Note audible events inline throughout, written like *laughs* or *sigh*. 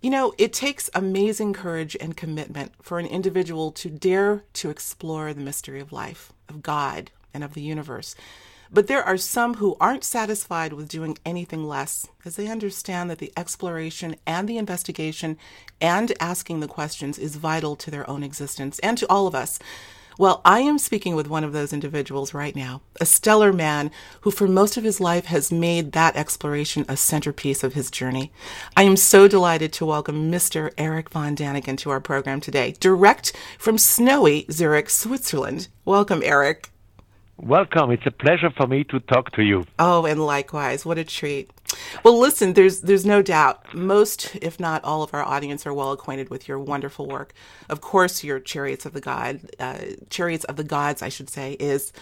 You know, it takes amazing courage and commitment for an individual to dare to explore the mystery of life, of God, and of the universe. But there are some who aren't satisfied with doing anything less, as they understand that the exploration and the investigation and asking the questions is vital to their own existence and to all of us. Well, I am speaking with one of those individuals right now, a stellar man who, for most of his life, has made that exploration a centerpiece of his journey. I am so delighted to welcome Mr. Eric von Daniken to our program today, direct from snowy Zurich, Switzerland. Welcome, Eric. Welcome. It's a pleasure for me to talk to you. Oh, and likewise. What a treat. Well, listen, there's there's no doubt most, if not all, of our audience are well acquainted with your wonderful work. Of course, your Chariots of the God, uh, Chariots of the Gods, I should say, is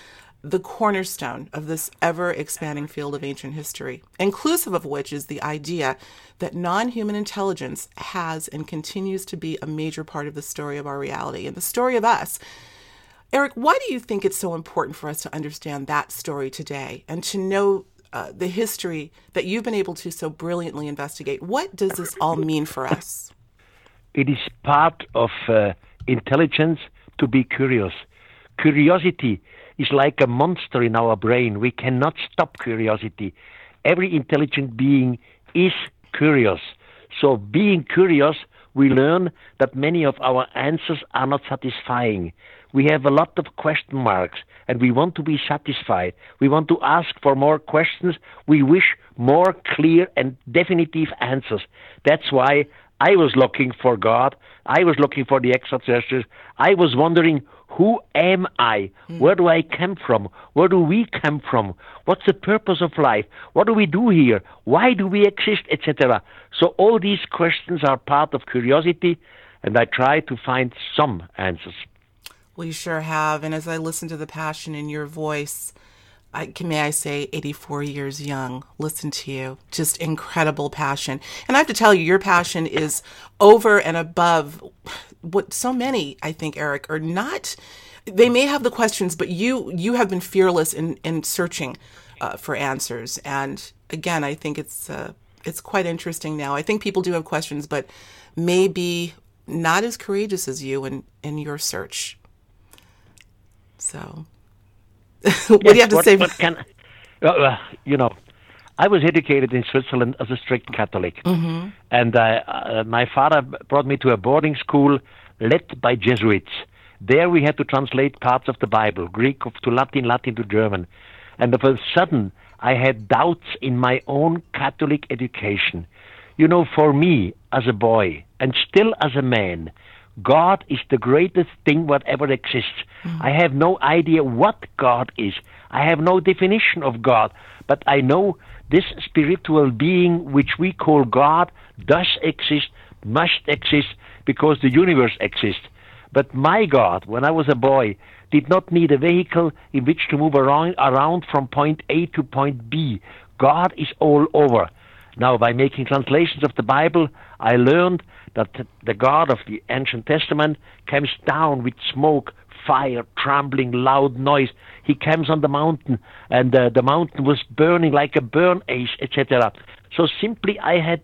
the cornerstone of this ever expanding field of ancient history, inclusive of which is the idea that non human intelligence has and continues to be a major part of the story of our reality and the story of us. Eric, why do you think it's so important for us to understand that story today and to know uh, the history that you've been able to so brilliantly investigate? What does this all mean for us? It is part of uh, intelligence to be curious. Curiosity is like a monster in our brain. We cannot stop curiosity. Every intelligent being is curious. So, being curious, we learn that many of our answers are not satisfying we have a lot of question marks and we want to be satisfied. We want to ask for more questions. We wish more clear and definitive answers. That's why I was looking for God. I was looking for the extraterrestrials. I was wondering, who am I? Mm. Where do I come from? Where do we come from? What's the purpose of life? What do we do here? Why do we exist, etc.? So all these questions are part of curiosity, and I try to find some answers. You sure have. And as I listen to the passion in your voice, I, may I say, 84 years young. Listen to you. Just incredible passion. And I have to tell you, your passion is over and above what so many, I think, Eric, are not. They may have the questions, but you you have been fearless in in searching uh, for answers. And again, I think it's uh, it's quite interesting now. I think people do have questions, but maybe not as courageous as you in in your search. So, *laughs* what yes, do you have to what, say? What can, uh, you know, I was educated in Switzerland as a strict Catholic, mm-hmm. and uh, uh, my father brought me to a boarding school led by Jesuits. There we had to translate parts of the Bible, Greek to Latin, Latin to German, and of a sudden I had doubts in my own Catholic education. You know, for me as a boy and still as a man, God is the greatest thing whatever exists. Mm. I have no idea what God is. I have no definition of God, but I know this spiritual being which we call God does exist, must exist, because the universe exists. But my God, when I was a boy, did not need a vehicle in which to move around, around from point A to point B. God is all over. Now, by making translations of the Bible, I learned that the God of the ancient Testament comes down with smoke, fire, trembling, loud noise. He comes on the mountain, and uh, the mountain was burning like a burn ash, etc. So simply, I had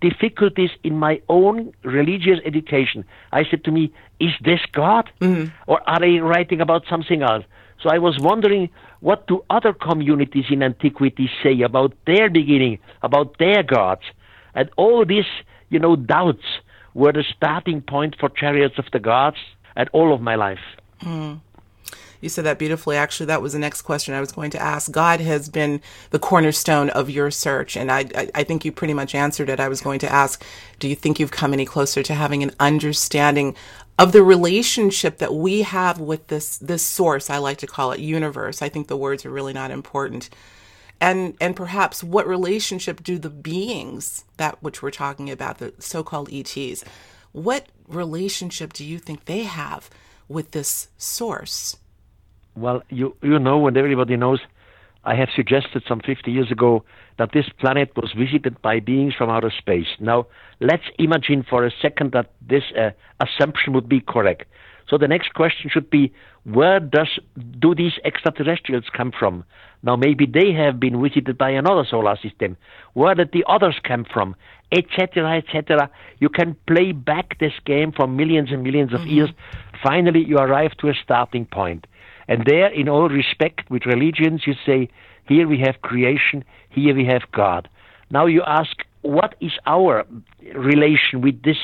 difficulties in my own religious education. I said to me, "Is this God, mm-hmm. or are they writing about something else?" So I was wondering, what do other communities in antiquity say about their beginning, about their gods, and all these, you know, doubts were the starting point for Chariots of the Gods at all of my life. Mm. You said that beautifully. Actually, that was the next question I was going to ask. God has been the cornerstone of your search, and I, I, I, think you pretty much answered it. I was going to ask, do you think you've come any closer to having an understanding of the relationship that we have with this this source? I like to call it universe. I think the words are really not important and and perhaps what relationship do the beings that which we're talking about the so-called ETs what relationship do you think they have with this source well you you know and everybody knows I have suggested some 50 years ago that this planet was visited by beings from outer space. Now, let's imagine for a second that this uh, assumption would be correct. So the next question should be, where does do these extraterrestrials come from? Now maybe they have been visited by another solar system. Where did the others come from? Etc. Etc. You can play back this game for millions and millions of mm-hmm. years. Finally, you arrive to a starting point. And there, in all respect, with religions, you say, here we have creation, here we have God. Now you ask, what is our relation with this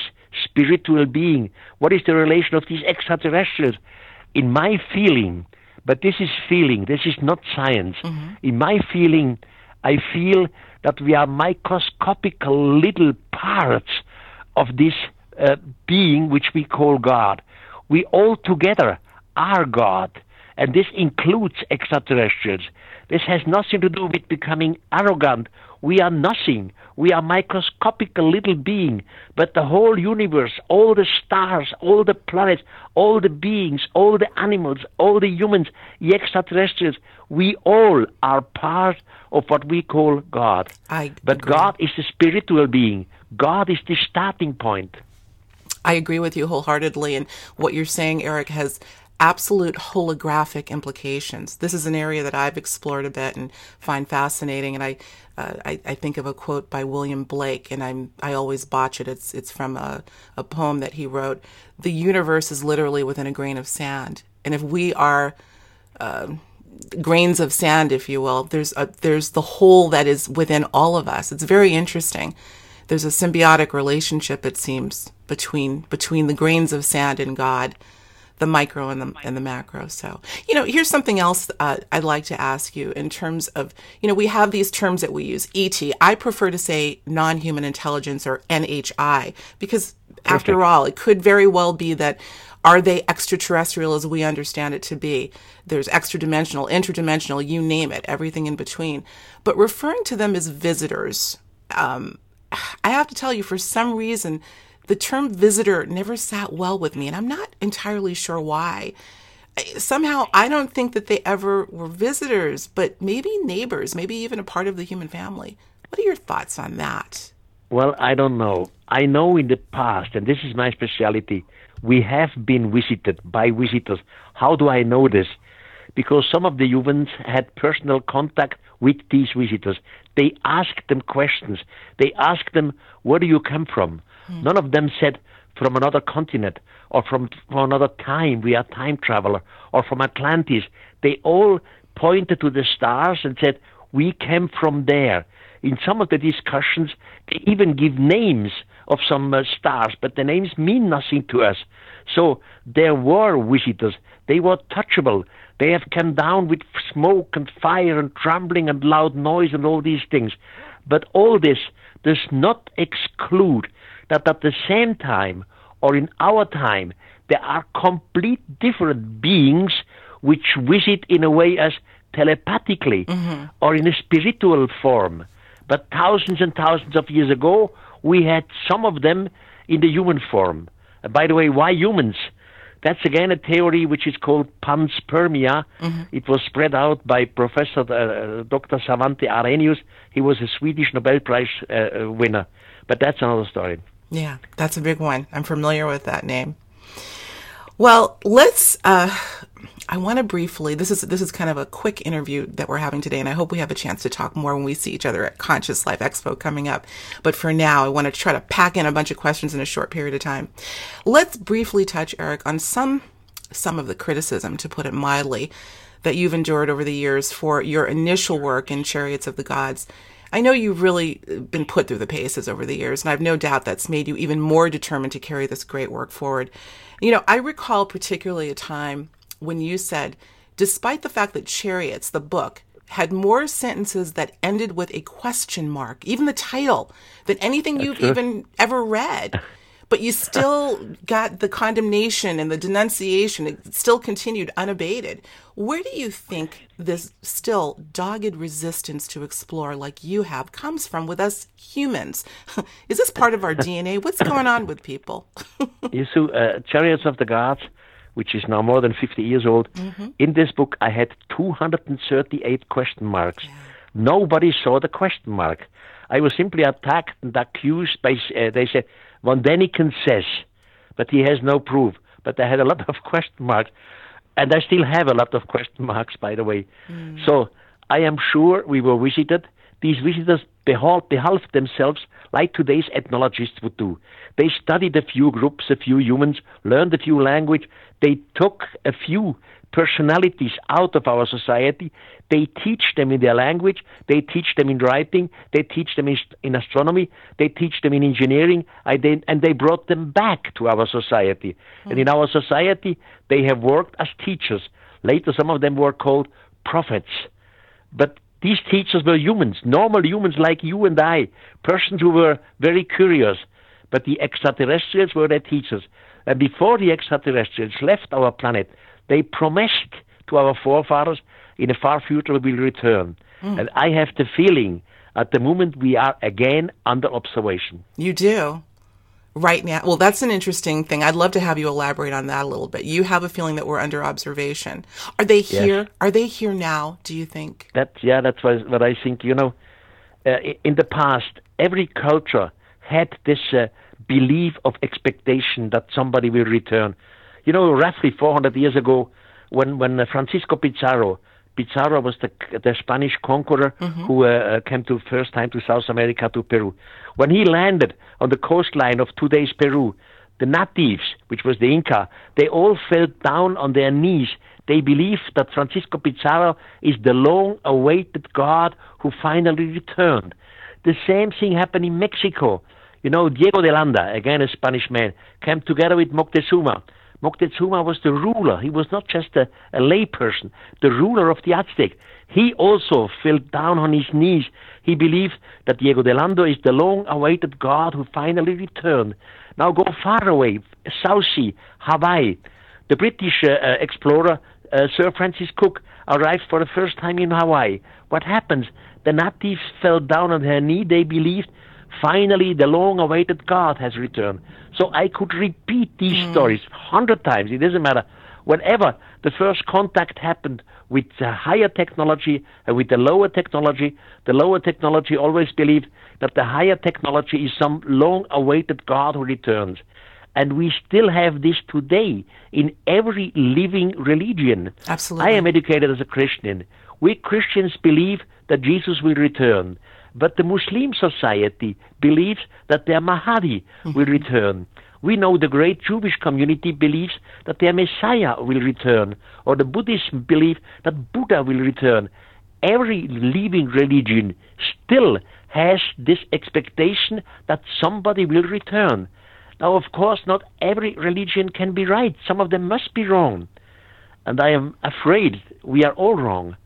spiritual being? What is the relation of these extraterrestrials? In my feeling, but this is feeling, this is not science. Mm-hmm. In my feeling, I feel that we are microscopical little parts of this uh, being which we call God. We all together are God, and this includes extraterrestrials. This has nothing to do with becoming arrogant we are nothing. We are microscopic little being, but the whole universe, all the stars, all the planets, all the beings, all the animals, all the humans, the extraterrestrials, we all are part of what we call God. I but agree. God is the spiritual being. God is the starting point. I agree with you wholeheartedly. And what you're saying, Eric, has absolute holographic implications. This is an area that I've explored a bit and find fascinating. And I, uh, I, I, think of a quote by William Blake, and I'm I always botch it. It's it's from a, a poem that he wrote. The universe is literally within a grain of sand, and if we are uh, grains of sand, if you will, there's a, there's the whole that is within all of us. It's very interesting. There's a symbiotic relationship, it seems, between between the grains of sand and God the micro and the and the macro. So, you know, here's something else uh, I'd like to ask you in terms of, you know, we have these terms that we use. ET. I prefer to say non-human intelligence or NHI because, Perfect. after all, it could very well be that are they extraterrestrial as we understand it to be? There's extra dimensional, interdimensional, you name it, everything in between. But referring to them as visitors, um, I have to tell you, for some reason, the term visitor never sat well with me, and I'm not entirely sure why. Somehow, I don't think that they ever were visitors, but maybe neighbors, maybe even a part of the human family. What are your thoughts on that? Well, I don't know. I know in the past, and this is my specialty, we have been visited by visitors. How do I know this? Because some of the humans had personal contact with these visitors. They asked them questions. They asked them, Where do you come from? Mm. None of them said from another continent or from, from another time, we are time traveler, or from Atlantis. They all pointed to the stars and said, we came from there. In some of the discussions, they even give names of some uh, stars, but the names mean nothing to us. So there were visitors. They were touchable. They have come down with smoke and fire and trembling and loud noise and all these things. But all this does not exclude that at the same time or in our time there are complete different beings which visit in a way as telepathically mm-hmm. or in a spiritual form. But thousands and thousands of years ago, we had some of them in the human form. And by the way, why humans? That's again a theory which is called panspermia. Mm-hmm. It was spread out by Professor uh, Dr. Svante Arrhenius. He was a Swedish Nobel Prize uh, winner. But that's another story. Yeah, that's a big one. I'm familiar with that name. Well, let's. Uh, I want to briefly. This is this is kind of a quick interview that we're having today, and I hope we have a chance to talk more when we see each other at Conscious Life Expo coming up. But for now, I want to try to pack in a bunch of questions in a short period of time. Let's briefly touch, Eric, on some some of the criticism, to put it mildly, that you've endured over the years for your initial work in Chariots of the Gods I know you've really uh, been put through the paces over the years, and I've no doubt that's made you even more determined to carry this great work forward. You know, I recall particularly a time when you said, despite the fact that Chariots, the book, had more sentences that ended with a question mark, even the title, than anything you've even ever read *laughs* but you still got the condemnation and the denunciation. It still continued unabated. Where do you think this still dogged resistance to explore, like you have, comes from with us humans? *laughs* Is this part of our DNA? What's going on with people? *laughs* you see, uh, Chariots of the Gods, which is now more than 50 years old, mm-hmm. in this book I had 238 question marks. Yeah. Nobody saw the question mark. I was simply attacked and accused by, uh, they said, Von Däniken says, but he has no proof. but I had a lot of *laughs* question marks, and I still have a lot of question marks, by the way. Hmm. So I am sure we were visited. These visitors behold, behaved themselves like today's ethnologists would do. They studied a few groups, a few humans, learned a few language. They took a few personalities out of our society. They teach them in their language. They teach them in writing. They teach them in, in astronomy. They teach them in engineering. And they brought them back to our society. Hmm. And in our society, they have worked as teachers. Later, some of them were called prophets. But these teachers were humans, normal humans like you and I, persons who were very curious. But the extraterrestrials were their teachers. And before the extraterrestrials left our planet, they promised to our forefathers in the far future we will return. And I have the feeling at the moment we are again under observation. You do. Right now. Well, that's an interesting thing. I'd love to have you elaborate on that a little bit. You have a feeling that we're under observation. Are they here? Are they here now, do you think? That yeah, that's what, what I think. You know, uh, in the past, every culture had this uh, belief of expectation that somebody will return. You know, roughly 400 years ago, when when uh, Francisco Pizarro, Pizarro was the the Spanish conqueror who uh, uh, came to first time to South America to Peru. When he landed on the coastline of today's Peru, the natives, which was the Inca, they all fell down on their knees. They believed that Francisco Pizarro is the long awaited God who finally returned. The same thing happened in Mexico. You know, Diego de Landa, again a Spanish man, came together with Moctezuma. Moctezuma was the ruler. He was not just a, a layperson, the ruler of the Aztec. He also fell down on his knees. He believed that Diego de Landa is the long awaited God who finally returned. Now go far away, South Sea, Hawaii. The British uh, uh, explorer uh, Sir Francis Cook arrived for the first time in Hawaii. What happens? The natives fell down on their knee. They believed finally the long awaited God has returned. So I could repeat these hmm. stories hundred times. It doesn't matter. Whenever the first contact happened with the higher technology and with the lower technology, the lower technology always believed that the higher technology is some long awaited God who returns. And we still have this today in every living religion. Absolutely. I am educated as a Christian. We Christians believe that Jesus will return. But the Muslim society believes that their Mahdi mhm. will return. We know the great Jewish community believes that their Messiah will return, or the Buddhists believe that Buddha will return. Every living religion still has this expectation that somebody will return. Now, of course, not every religion can be right. Some of them must be wrong. And I am afraid we are all wrong.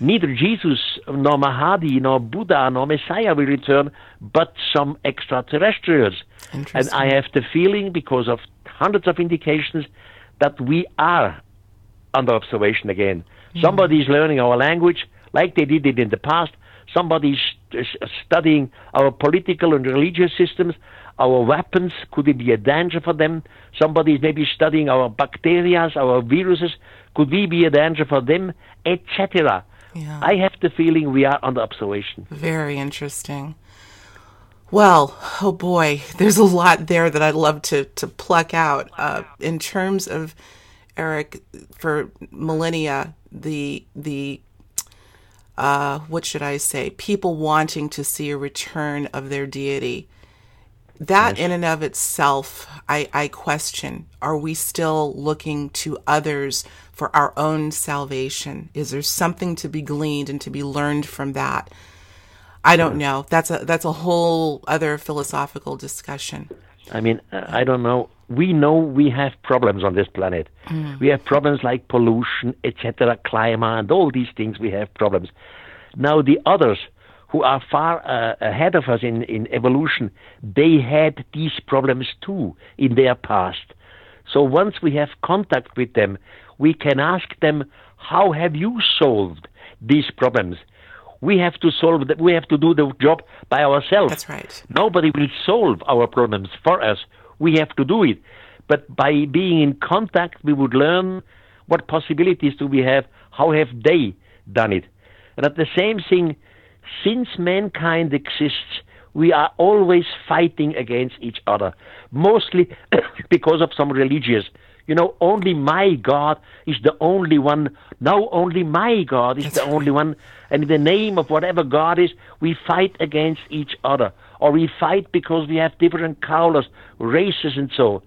Neither Jesus, nor Mahdi, nor Buddha, nor Messiah will return, but some extraterrestrials. And I have the feeling, because of hundreds of indications, that we are under observation again. Hmm. Somebody is learning our language like they did it in the past. Somebody is is studying our political and religious systems, our weapons. Could it be a danger for them? Somebody is maybe studying our bacteria, our viruses. Could we be a danger for them, etc. Yeah. I have the feeling we are under observation. Very interesting. Well, oh boy, there's a lot there that I'd love to to pluck out. Uh, in terms of Eric, for millennia, the the uh, what should I say? People wanting to see a return of their deity. That in and of itself, I, I question. Are we still looking to others for our own salvation? Is there something to be gleaned and to be learned from that? I don't know. That's a that's a whole other philosophical discussion. I mean, uh, I don't know. We know we have problems on this planet. We have problems like pollution, etc., climate, and all these things. We have problems. Now, the others who are far uh, ahead of us in, in evolution, they had these problems too in their past. So once we have contact with them, we can ask them, "How have you solved these problems?" We have to solve that. We have to do the job by ourselves. That's right. Nobody will solve our problems for us. We have to do it. But by being in contact, we would learn what possibilities do we have, how have they done it. And at the same thing, since mankind exists, we are always fighting against each other, mostly *coughs* because of some religious, You know, only my God is the only one. Now only my God is the only one. And in the name of whatever God is, we fight against each other. Or we fight because we have different colors, races, and so.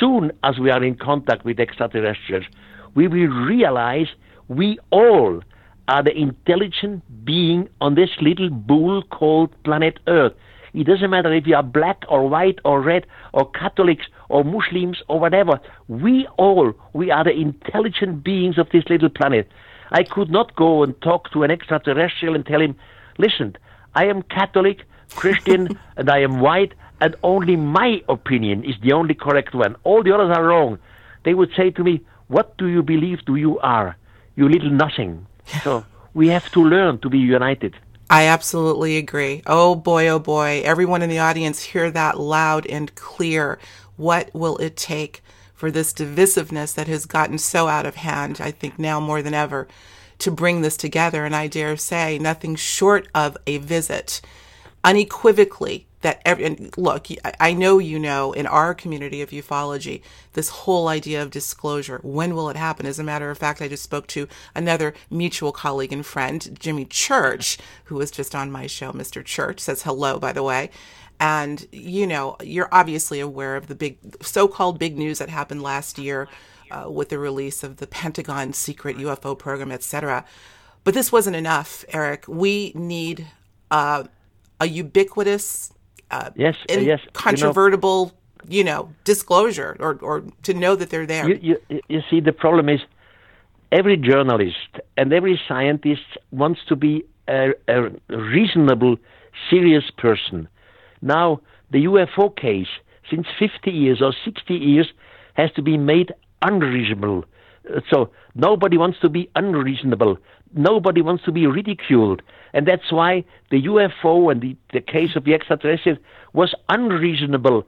Soon as we are in contact with extraterrestrials, we will realize we all are the intelligent being on this little bowl called planet Earth. It doesn't matter if you are black or white or red or Catholics or Muslims or whatever. We all, we are the intelligent beings of this little planet. I could not go and talk to an extraterrestrial and tell him, listen, I am Catholic, Christian, *laughs* and I am white, and only my opinion is the only correct one. All the others are wrong. They would say to me, what do you believe do you are? You little nothing. So we have to learn to be united. I absolutely agree. Oh boy, oh boy. Everyone in the audience hear that loud and clear. What will it take for this divisiveness that has gotten so out of hand, I think now more than ever, to bring this together? And I dare say nothing short of a visit, unequivocally, that every, and look, I- know you know in our community of ufology, this whole idea of disclosure. When will it happen? As a matter of fact, I just spoke to another mutual colleague and friend, Jimmy Church, who was just on my show. Mr. Church says hello, by the way. And, you know, you're obviously aware of the big, so called big news that happened last year uh, with the release of the Pentagon secret UFO program, et cetera. But this wasn't enough, Eric. We need uh, a ubiquitous, uh, Yes, uh, yes. You know- incontrovertible, you know, disclosure or, or to know that they're there. You, you, you see, the problem is every journalist and every scientist wants to be a, a reasonable, serious person. Now, the UFO case, since 50 years or 60 years, has to be made unreasonable. Uh, So nobody wants to be unreasonable. Nobody wants to be ridiculed. And that's why the UFO and the, the case of the extraterrestrials was unreasonable.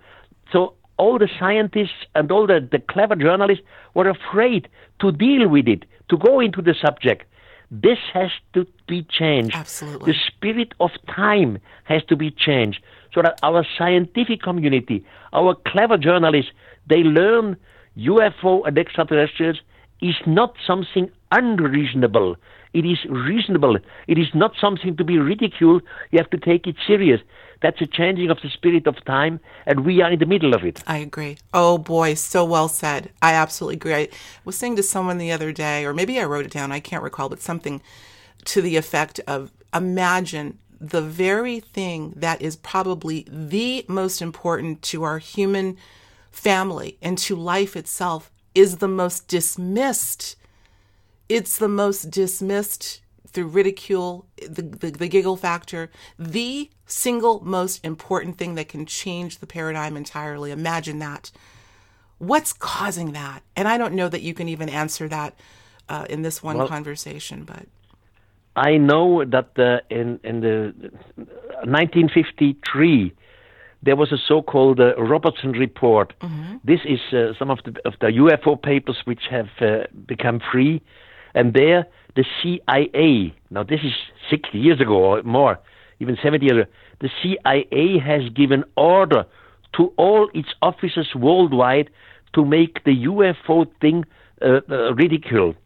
So all the scientists and all the, the clever journalists were afraid to deal with it, to go into the subject. This has to be changed. Absolutely. The spirit of time has to be changed so that our scientific community, our clever journalists, they learn UFO and extraterrestrials is not something unreasonable. It is reasonable. It is not something to be ridiculed. You have to take it serious. That's a changing of the spirit of time, and we are in the middle of it. I agree. Oh boy, so well said. I absolutely agree. I was saying to someone the other day, or maybe I wrote it down, I can't recall, but something to the effect of imagine the very thing that is probably the most important to our human family and to life itself is the most dismissed. It's the most dismissed through ridicule, the, the, the giggle factor, the single most important thing that can change the paradigm entirely. Imagine that. What's causing that? And I don't know that you can even answer that uh, in this one conversation, but I know that uh, in in the 1953 there was a so-called uh, Robertson report. This is uh, some of the of the UFO papers which have uh, become free, and there the CIA. Now this is 60 years ago or more, even 70 years ago. The CIA has given order to all its officers worldwide to make the UFO thing uh, uh, ridiculed.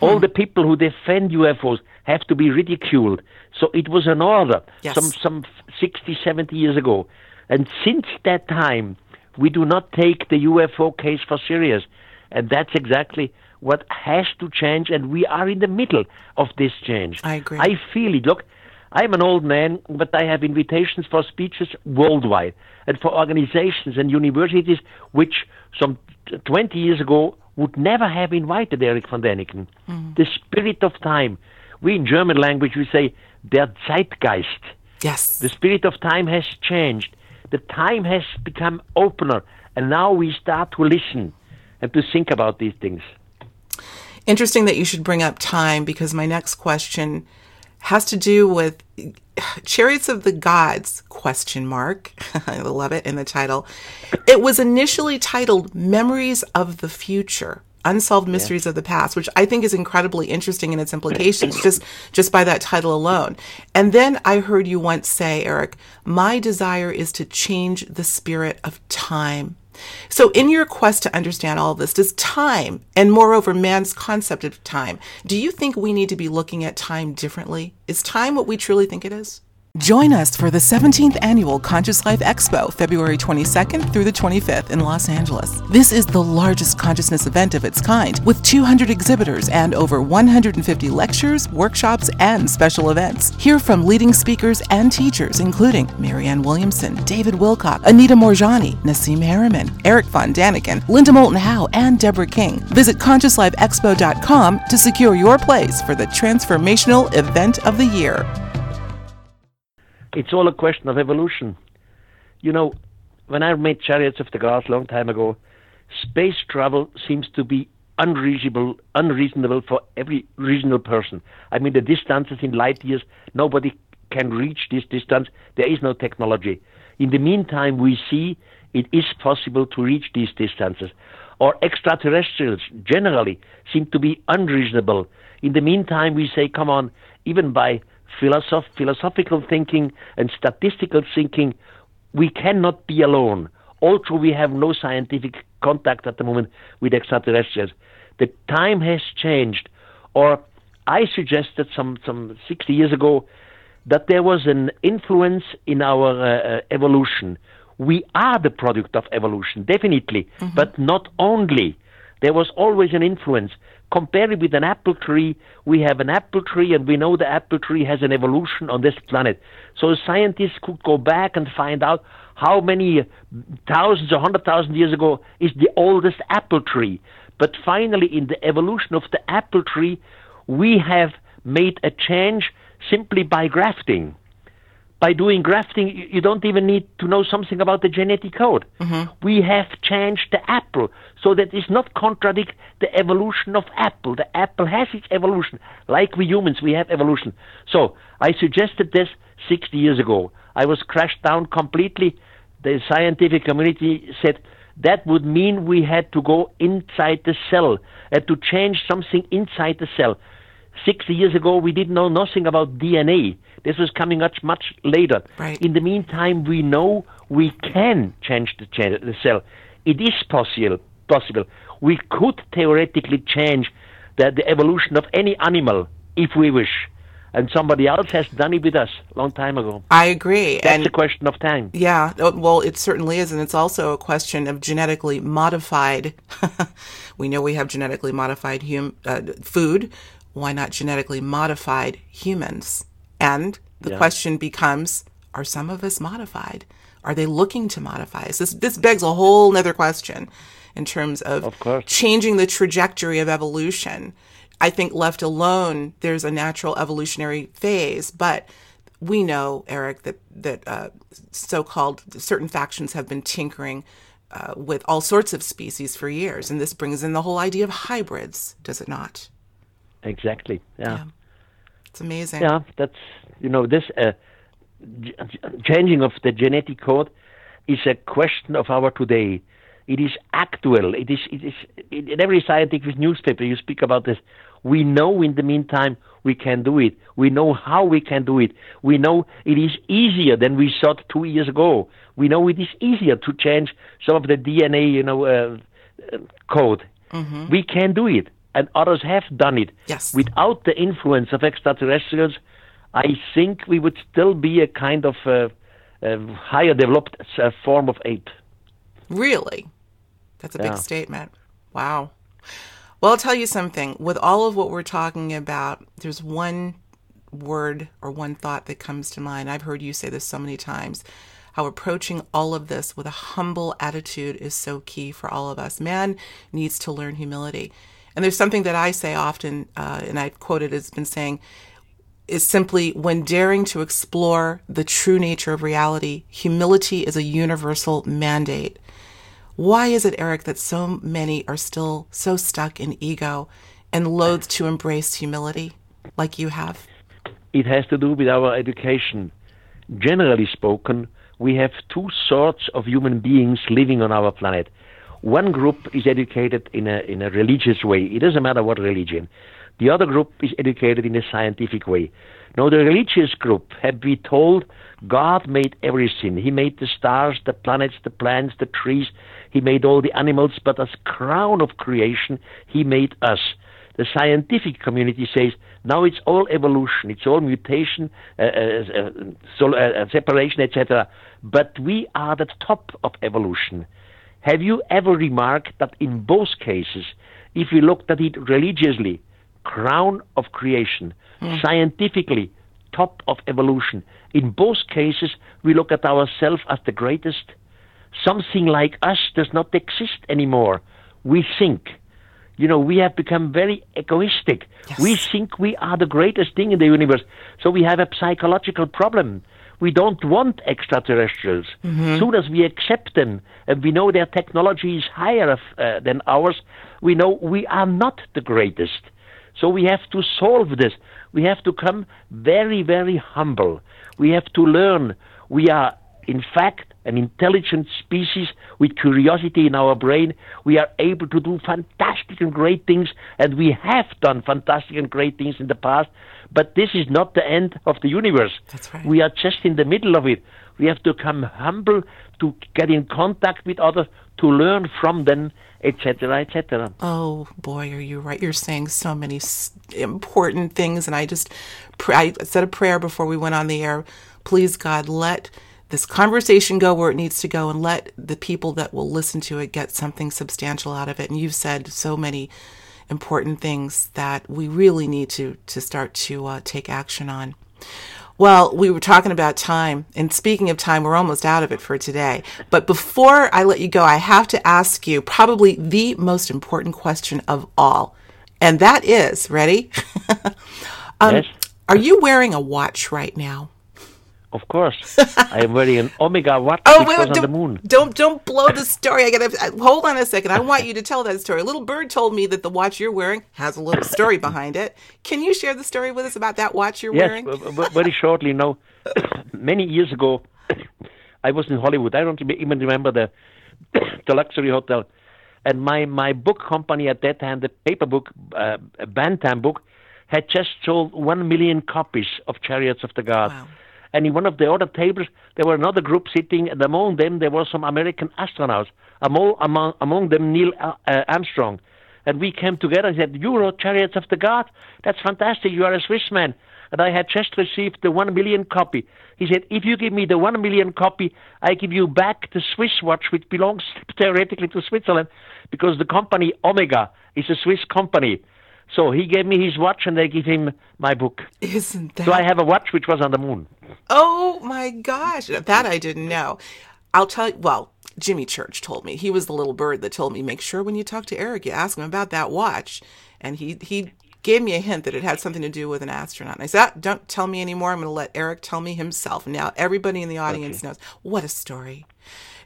All hmm. the people who defend UFOs have to be ridiculed. So it was an order Yes. some some 60, 70 years ago. And since that time, we do not take the UFO case for serious. And that's exactly what has to change, and we are in the middle of this change. I agree. I feel it. Look, I'm an old man, but I have invitations for speeches worldwide and for organizations and universities which some 20 years ago would never have invited Eric von Däniken. Mm-hmm. The spirit of time. We in German language we say der Zeitgeist. yes. The spirit of time has changed. The time has become opener, and now we start to listen and to think about these things. Interesting that you should bring up time because my next question has to do with chariots of the gods question mark. *laughs* I love it in the title. It was initially titled memories of the future unsolved mysteries of the past which i think is incredibly interesting in its implications just just by that title alone. And then i heard you once say eric my desire is to change the spirit of time So, in your quest to understand all of this, does time, and moreover, man's concept of time, do you think we need to be looking at time differently? Is time what we truly think it is? Join us for the 17th annual Conscious Life Expo, February 22nd through the 25th in Los Angeles. This is the largest consciousness event of its kind, with 200 exhibitors and over 150 lectures, workshops, and special events. Hear from leading speakers and teachers, including Marianne Williamson, David Wilcock, Anita Moorjani, Nassim Haramein, Eric von Daniken, Linda Moulton Howe, and Deborah King. Visit ConsciousLifeExpo.com to secure your place for the transformational event of the year. It's all a question of evolution. You know, when I made Chariots of the Gods a long time ago, space travel seems to be unreasonable, unreasonable for every reasonable person. I mean, the distances in light years, nobody can reach this distance. There is no technology. In the meantime, we see it is possible to reach these distances. Or extraterrestrials generally seem to be unreasonable. In the meantime, we say, come on, even by philosoph- philosophical thinking and statistical thinking, we cannot be alone. Also, we have no scientific contact at the moment with extraterrestrials. The time has changed, or I suggested some, some 60 years ago that there was an influence in our uh, evolution. We are the product of evolution, definitely, mm-hmm. but not only. There was always an influence. Compare it with an apple tree. We have an apple tree, and we know the apple tree has an evolution on this planet. So scientists could go back and find out how many thousands or hundred thousand years ago is the oldest apple tree. But finally, in the evolution of the apple tree, we have made a change simply by grafting by doing grafting, you don't even need to know something about the genetic code. Mm-hmm. We have changed the apple so that it's not contradict the evolution of apple. The apple has its evolution, like we humans, we have evolution. So I suggested this 60 years ago. I was crashed down completely. The scientific community said that would mean we had to go inside the cell, and to change something inside the cell. 60 years ago, we didn't know nothing about DNA. This was coming much, much later. Right. In the meantime, we know we can change the, the cell. It is possible. Possible. We could theoretically change the, the evolution of any animal if we wish and somebody else has done it with us a long time ago. I agree. That's and a question of time. Yeah, uh, well, it certainly is, and it's also a question of genetically modified. *laughs* we know we have genetically modified hum, uh, food why not genetically modified humans? And the yeah. question becomes, are some of us modified? Are they looking to modify us? This, this begs a whole other question in terms of, of changing the trajectory of evolution. I think left alone, there's a natural evolutionary phase, but we know, Eric, that that uh, so-called certain factions have been tinkering uh, with all sorts of species for years, and this brings in the whole idea of hybrids, does it not? Exactly. Yeah. yeah. It's amazing. Yeah, that's you know this uh, g- changing of the genetic code is a question of our today. It is actual. It is. It is in every scientific newspaper you speak about this. We know in the meantime we can do it. We know how we can do it. We know it is easier than we thought two years ago. We know it is easier to change some of the DNA, you know, uh, uh, code. Mm-hmm. We can do it and others have done it. Yes. Without the influence of extraterrestrials, I think we would still be a kind of uh, uh, higher developed uh, form of ape. Really? That's a yeah. big statement. Wow. Well, I'll tell you something. With all of what we're talking about, there's one word or one thought that comes to mind. I've heard you say this so many times how approaching all of this with a humble attitude is so key for all of us. Man needs to learn humility. And there's something that I say often, uh, and I've quoted as been saying, is simply when daring to explore the true nature of reality, humility is a universal mandate. Why is it, Eric, that so many are still so stuck in ego and loath to embrace humility like you have? It has to do with our education. Generally spoken, we have two sorts of human beings living on our planet. One group is educated in a, in a religious way. It doesn't matter what religion. The other group is educated in a scientific way. Now, the religious group have been told God made everything. He made the stars, the planets, the plants, the trees. He made all the animals, but as crown of creation, He made us. The scientific community says now it's all evolution, it's all mutation, uh, uh, uh, uh, separation, etc. But we are the top of evolution. Have you ever remarked that in both cases, if we looked at it religiously, crown of creation, mm. scientifically, top of evolution, in both cases, we look at ourselves as the greatest. Something like us does not exist anymore. We think. You know, we have become very egoistic. Yes. We think we are the greatest thing in the universe. So we have a psychological problem. We don't want extraterrestrials. Mm-hmm. Soon as we accept them and we know their technology is higher uh, than ours, we know we are not the greatest. So we have to solve this. We have to come very, very humble. We have to learn. We are, in fact, an intelligent species with curiosity in our brain. We are able to do fantastic and great things, and we have done fantastic and great things in the past. But this is not the end of the universe. That's right. We are just in the middle of it. We have to come humble to get in contact with others, to learn from them, etc., etc. Oh boy, are you right? You're saying so many important things, and I just I said a prayer before we went on the air. Please, God, let this conversation go where it needs to go, and let the people that will listen to it get something substantial out of it. And you've said so many important things that we really need to to start to uh, take action on. Well, we were talking about time, and speaking of time, we're almost out of it for today. But before I let you go, I have to ask you probably the most important question of all, and that is ready? *laughs* um, yes. Are you wearing a watch right now? Of course, *laughs* I am wearing an Omega watch oh, wait, on the moon. Don't don't blow the *laughs* story. I gotta hold on a second. I want you to tell that story. A little bird told me that the watch you're wearing has a little story behind it. Can you share the story with us about that watch you're yes, wearing? Yes, very shortly. No, *coughs* many years ago, *coughs* I was in Hollywood. I don't even remember the *coughs* the luxury hotel, and my my book company at that time, the paper book, uh, Bantam book, had just sold one million copies of Chariots of the God. Wow and in one of the other tables there were another group sitting, and among them there were some American astronauts, among among, among them Neil uh, uh, Armstrong. And we came together and said, "You wrote Chariots of the God? That's fantastic. You are a Swiss man." And I had just received the one million copy. He said, "If you give me the one million copy, I give you back the Swiss watch, which belongs *laughs* theoretically to Switzerland, because the company Omega is a Swiss company." So he gave me his watch and I give him my book. Isn't that? So I have a watch which was on the moon. Oh my gosh. That I didn't know. I'll tell you, well, Jimmy Church told me. He was the little bird that told me, make sure when you talk to Eric, you ask him about that watch. And he, he gave me a hint that it had something to do with an astronaut. And I said, ah, don't tell me anymore. I'm going to let Eric tell me himself. Now everybody in the audience okay. knows. What a story.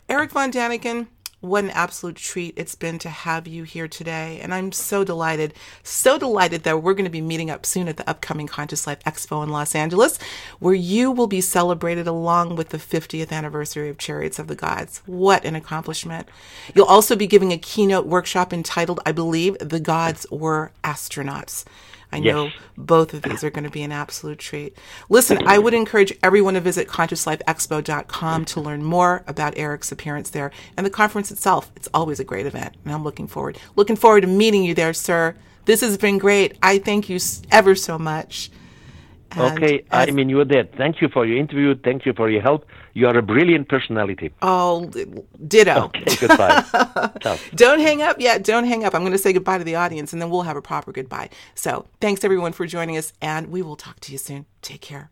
Eric Von Daniken, what an absolute treat it's been to have you here today. And I'm so delighted, so delighted that we're going to be meeting up soon at the upcoming Conscious Life Expo in Los Angeles, where you will be celebrated along with the 50th anniversary of Chariots of the Gods. What an accomplishment. You'll also be giving a keynote workshop entitled, I believe, The Gods Were Astronauts. I yes. know both of these are going to be an absolute treat. Listen, I would encourage everyone to visit consciouslifeexpo.com to learn more about Eric's appearance there and the conference itself. It's always a great event, and I'm looking forward looking forward to meeting you there, sir. This has been great. I thank you ever so much. And okay, as, I mean, you're there. Thank you for your interview. Thank you for your help. You are a brilliant personality. Oh, ditto. Okay, goodbye. *laughs* Don't hang up yet. Don't hang up. I'm going to say goodbye to the audience and then we'll have a proper goodbye. So thanks everyone for joining us and we will talk to you soon. Take care.